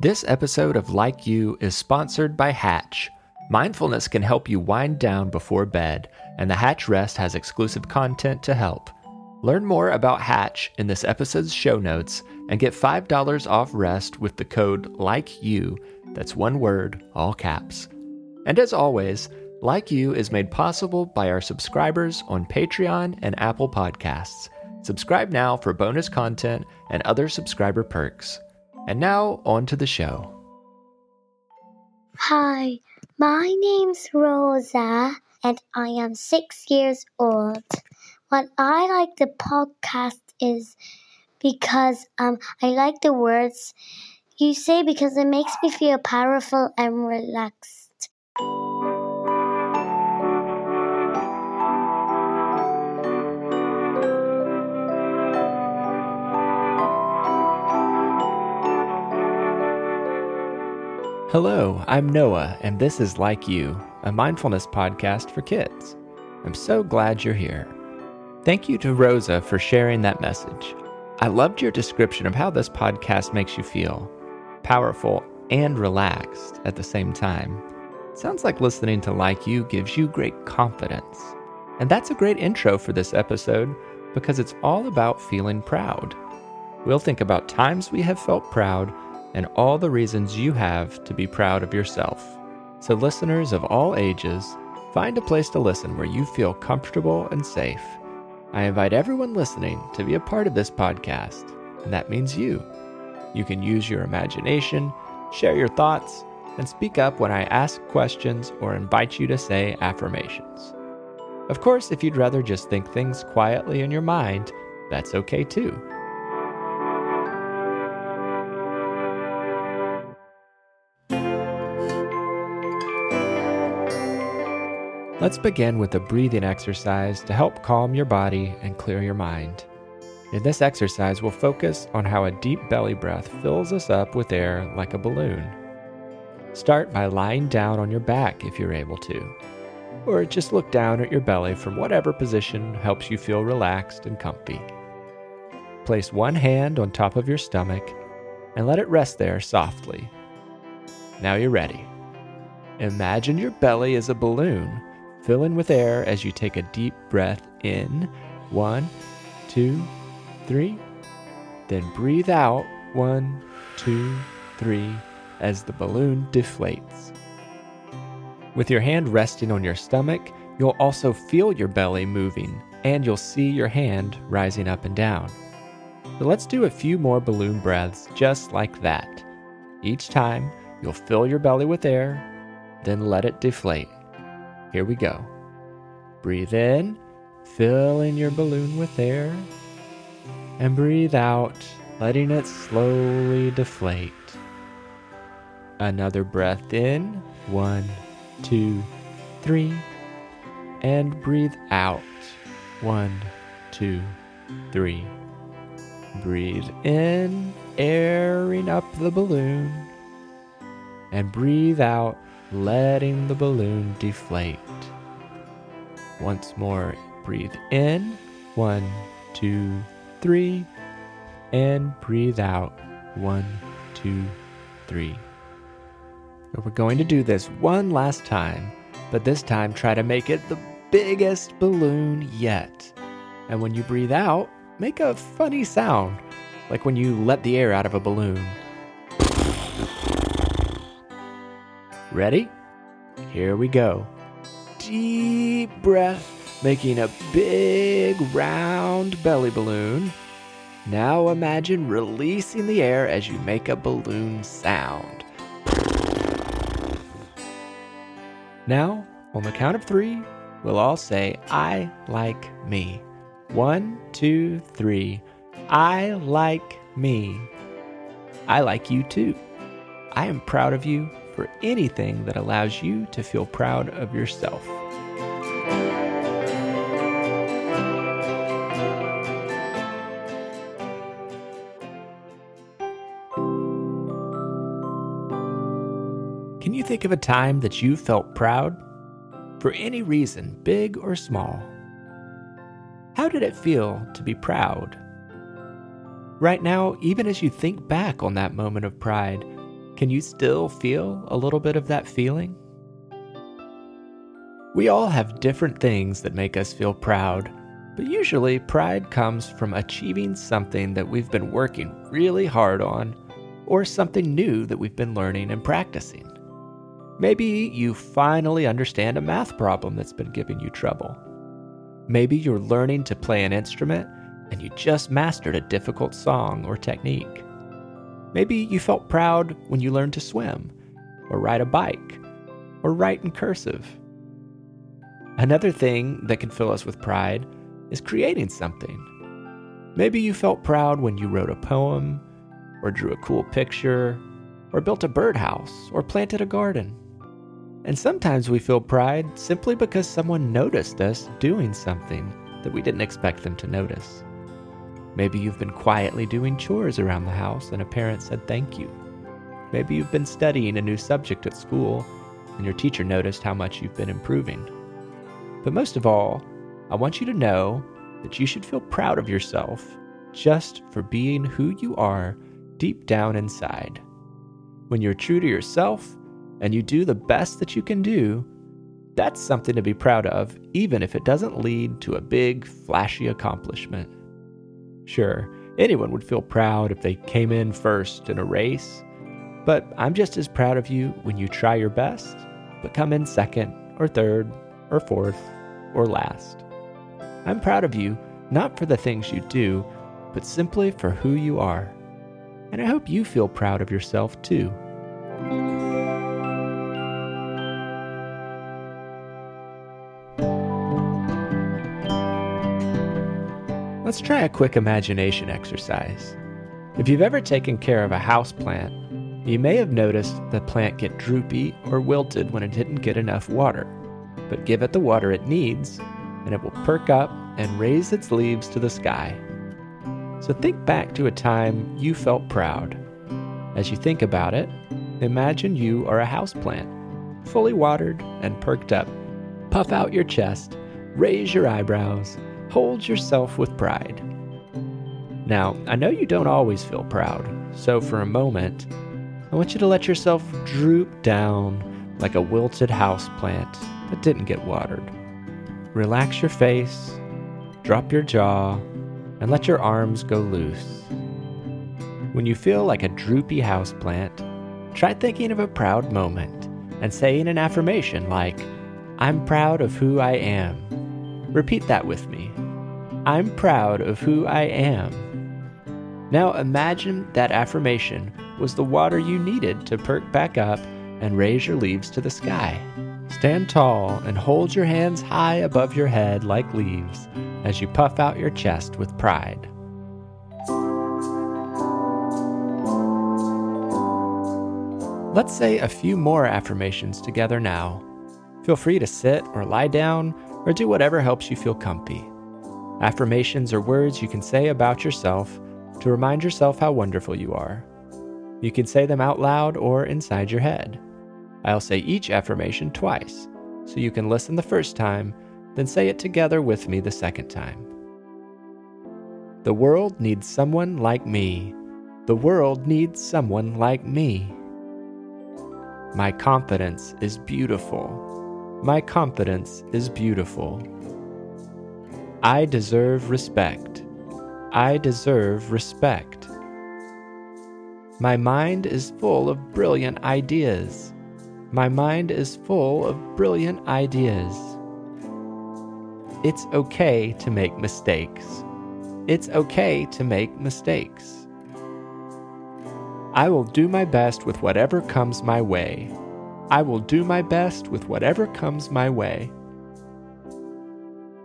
This episode of Like You is sponsored by Hatch. Mindfulness can help you wind down before bed, and the Hatch Rest has exclusive content to help. Learn more about Hatch in this episode's show notes and get $5 off rest with the code Like You. That's one word, all caps. And as always, Like You is made possible by our subscribers on Patreon and Apple Podcasts. Subscribe now for bonus content and other subscriber perks. And now, on to the show. Hi, my name's Rosa and I am six years old. What I like the podcast is because um, I like the words you say because it makes me feel powerful and relaxed. Hello, I'm Noah, and this is Like You, a mindfulness podcast for kids. I'm so glad you're here. Thank you to Rosa for sharing that message. I loved your description of how this podcast makes you feel powerful and relaxed at the same time. sounds like listening to Like You gives you great confidence. And that's a great intro for this episode because it's all about feeling proud. We'll think about times we have felt proud and all the reasons you have to be proud of yourself. So, listeners of all ages, find a place to listen where you feel comfortable and safe. I invite everyone listening to be a part of this podcast, and that means you. You can use your imagination, share your thoughts, and speak up when I ask questions or invite you to say affirmations. Of course, if you'd rather just think things quietly in your mind, that's okay too. Let's begin with a breathing exercise to help calm your body and clear your mind. In this exercise, we'll focus on how a deep belly breath fills us up with air like a balloon. Start by lying down on your back if you're able to, or just look down at your belly from whatever position helps you feel relaxed and comfy. Place one hand on top of your stomach and let it rest there softly. Now you're ready. Imagine your belly is a balloon Fill in with air as you take a deep breath in. One, two, three. Then breathe out. One, two, three, as the balloon deflates. With your hand resting on your stomach, you'll also feel your belly moving and you'll see your hand rising up and down. So let's do a few more balloon breaths just like that. Each time, you'll fill your belly with air, then let it deflate. Here we go. Breathe in, fill in your balloon with air, and breathe out, letting it slowly deflate. Another breath in, one, two, three, and breathe out, one, two, three. Breathe in, airing up the balloon, and breathe out, letting the balloon deflate. Once more, breathe in. One, two, three. And breathe out. One, two, three. So we're going to do this one last time, but this time try to make it the biggest balloon yet. And when you breathe out, make a funny sound, like when you let the air out of a balloon. Ready? Here we go. Deep breath, making a big round belly balloon. Now imagine releasing the air as you make a balloon sound. Now, on the count of three, we'll all say, I like me. One, two, three. I like me. I like you too. I am proud of you for anything that allows you to feel proud of yourself. Can you think of a time that you felt proud? For any reason, big or small. How did it feel to be proud? Right now, even as you think back on that moment of pride, Can you still feel a little bit of that feeling? We all have different things that make us feel proud, but usually pride comes from achieving something that we've been working really hard on or something new that we've been learning and practicing. Maybe you finally understand a math problem that's been giving you trouble. Maybe you're learning to play an instrument and you just mastered a difficult song or technique. Maybe you felt proud when you learned to swim, or ride a bike, or write in cursive. Another thing that can fill us with pride is creating something. Maybe you felt proud when you wrote a poem, or drew a cool picture, or built a birdhouse, or planted a garden. And sometimes we feel pride simply because someone noticed us doing something that we didn't expect them to notice. Maybe you've been quietly doing chores around the house and a parent said thank you. Maybe you've been studying a new subject at school and your teacher noticed how much you've been improving. But most of all, I want you to know that you should feel proud of yourself just for being who you are deep down inside. When you're true to yourself and you do the best that you can do, that's something to be proud of, even if it doesn't lead to a big, flashy accomplishment. Sure, anyone would feel proud if they came in first in a race, but I'm just as proud of you when you try your best, but come in second, or third, or fourth, or last. I'm proud of you not for the things you do, but simply for who you are. And I hope you feel proud of yourself too. Let's try a quick imagination exercise. If you've ever taken care of a house plant, you may have noticed the plant get droopy or wilted when it didn't get enough water. But give it the water it needs, and it will perk up and raise its leaves to the sky. So think back to a time you felt proud. As you think about it, imagine you are a house plant, fully watered and perked up. Puff out your chest, raise your eyebrows, hold yourself with pride. Now, I know you don't always feel proud, so for a moment, I want you to let yourself droop down like a wilted house plant that didn't get watered. Relax your face, drop your jaw, and let your arms go loose. When you feel like a droopy house plant, try thinking of a proud moment and saying an affirmation like, I'm proud of who I am. Repeat that with me. I'm proud of who I am. Now imagine that affirmation was the water you needed to perk back up and raise your leaves to the sky. Stand tall and hold your hands high above your head like leaves as you puff out your chest with pride. Let's say a few more affirmations together now. Feel free to sit or lie down or do whatever helps you feel comfy. Affirmations are words you can say about yourself to remind yourself how wonderful you are. You can say them out loud or inside your head. I'll say each affirmation twice, so you can listen the first time, then say it together with me the second time. The world needs someone like me. The world needs someone like me. My confidence is beautiful. My confidence is beautiful. I deserve respect. I deserve respect. My mind is full of brilliant ideas. My mind is full of brilliant ideas. It's okay to make mistakes. It's okay to make mistakes. I will do my best with whatever comes my way. I will do my best with whatever comes my way.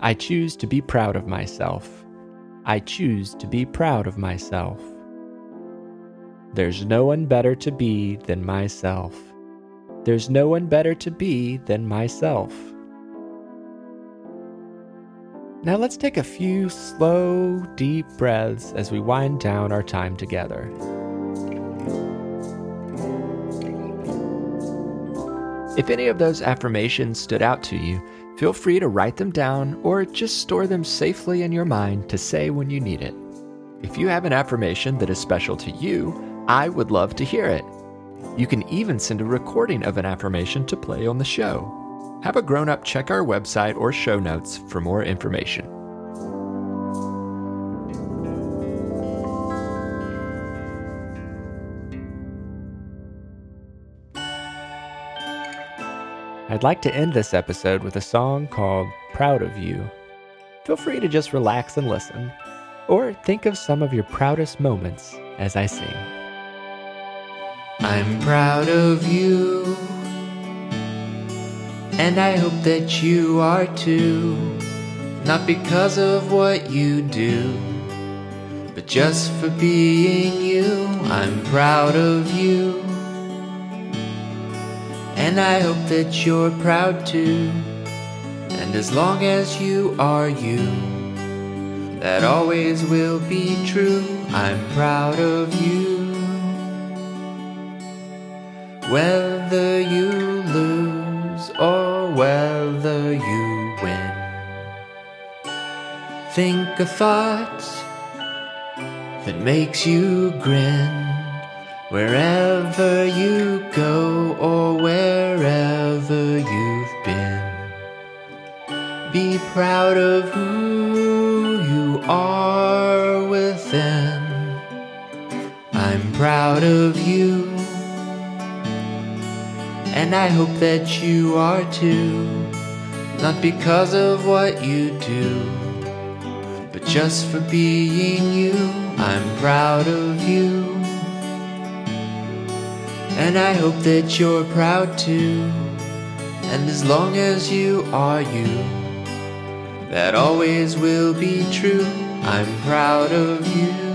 I choose to be proud of myself. I choose to be proud of myself. There's no one better to be than myself. There's no one better to be than myself. Now let's take a few slow, deep breaths as we wind down our time together. If any of those affirmations stood out to you, Feel free to write them down or just store them safely in your mind to say when you need it. If you have an affirmation that is special to you, I would love to hear it. You can even send a recording of an affirmation to play on the show. Have a grown up check our website or show notes for more information. I'd like to end this episode with a song called Proud of You. Feel free to just relax and listen, or think of some of your proudest moments as I sing. I'm proud of you, and I hope that you are too. Not because of what you do, but just for being you. I'm proud of you. And I hope that you're proud too. And as long as you are you, that always will be true. I'm proud of you. Whether you lose or whether you win, think a thought that makes you grin. Wherever you go or proud of who you are within. I'm proud of you, and I hope that you are too. Not because of what you do, but just for being you. I'm proud of you. And I hope that you're proud too. And as long as you are you, that always will be true. I'm proud of you.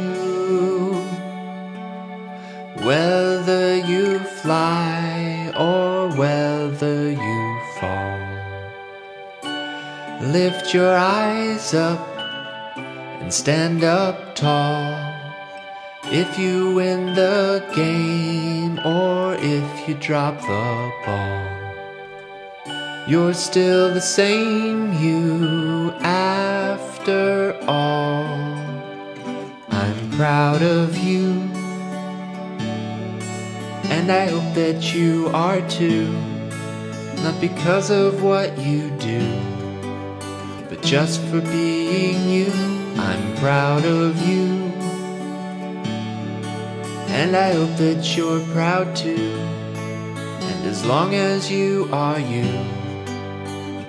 Whether you fly or whether you fall, lift your eyes up and stand up tall. If you win the game or if you drop the ball, you're still the same you after all. I'm proud of you, and I hope that you are too. Not because of what you do, but just for being you. I'm proud of you. And I hope that you're proud too. And as long as you are you,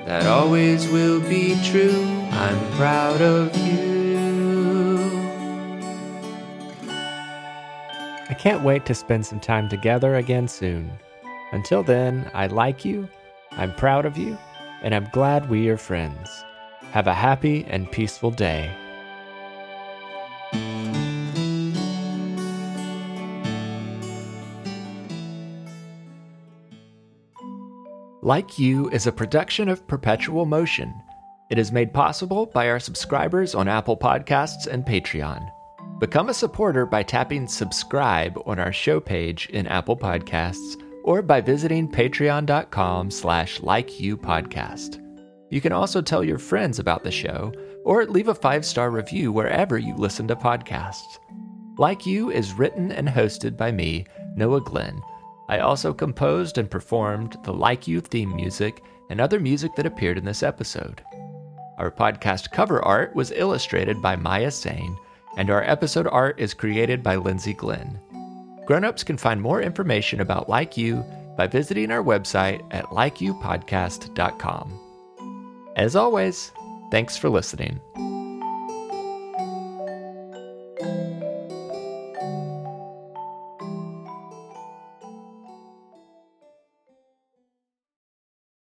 that always will be true. I'm proud of you. I can't wait to spend some time together again soon. Until then, I like you, I'm proud of you, and I'm glad we are friends. Have a happy and peaceful day. Like You is a production of Perpetual Motion. It is made possible by our subscribers on Apple Podcasts and Patreon. Become a supporter by tapping subscribe on our show page in Apple Podcasts or by visiting patreon.com slash likeyoupodcast. You can also tell your friends about the show or leave a five-star review wherever you listen to podcasts. Like You is written and hosted by me, Noah Glenn. I also composed and performed the Like You theme music and other music that appeared in this episode. Our podcast cover art was illustrated by Maya Sane, and our episode art is created by Lindsay Glenn. Grown-ups can find more information about Like You by visiting our website at likeyoupodcast.com. As always, thanks for listening.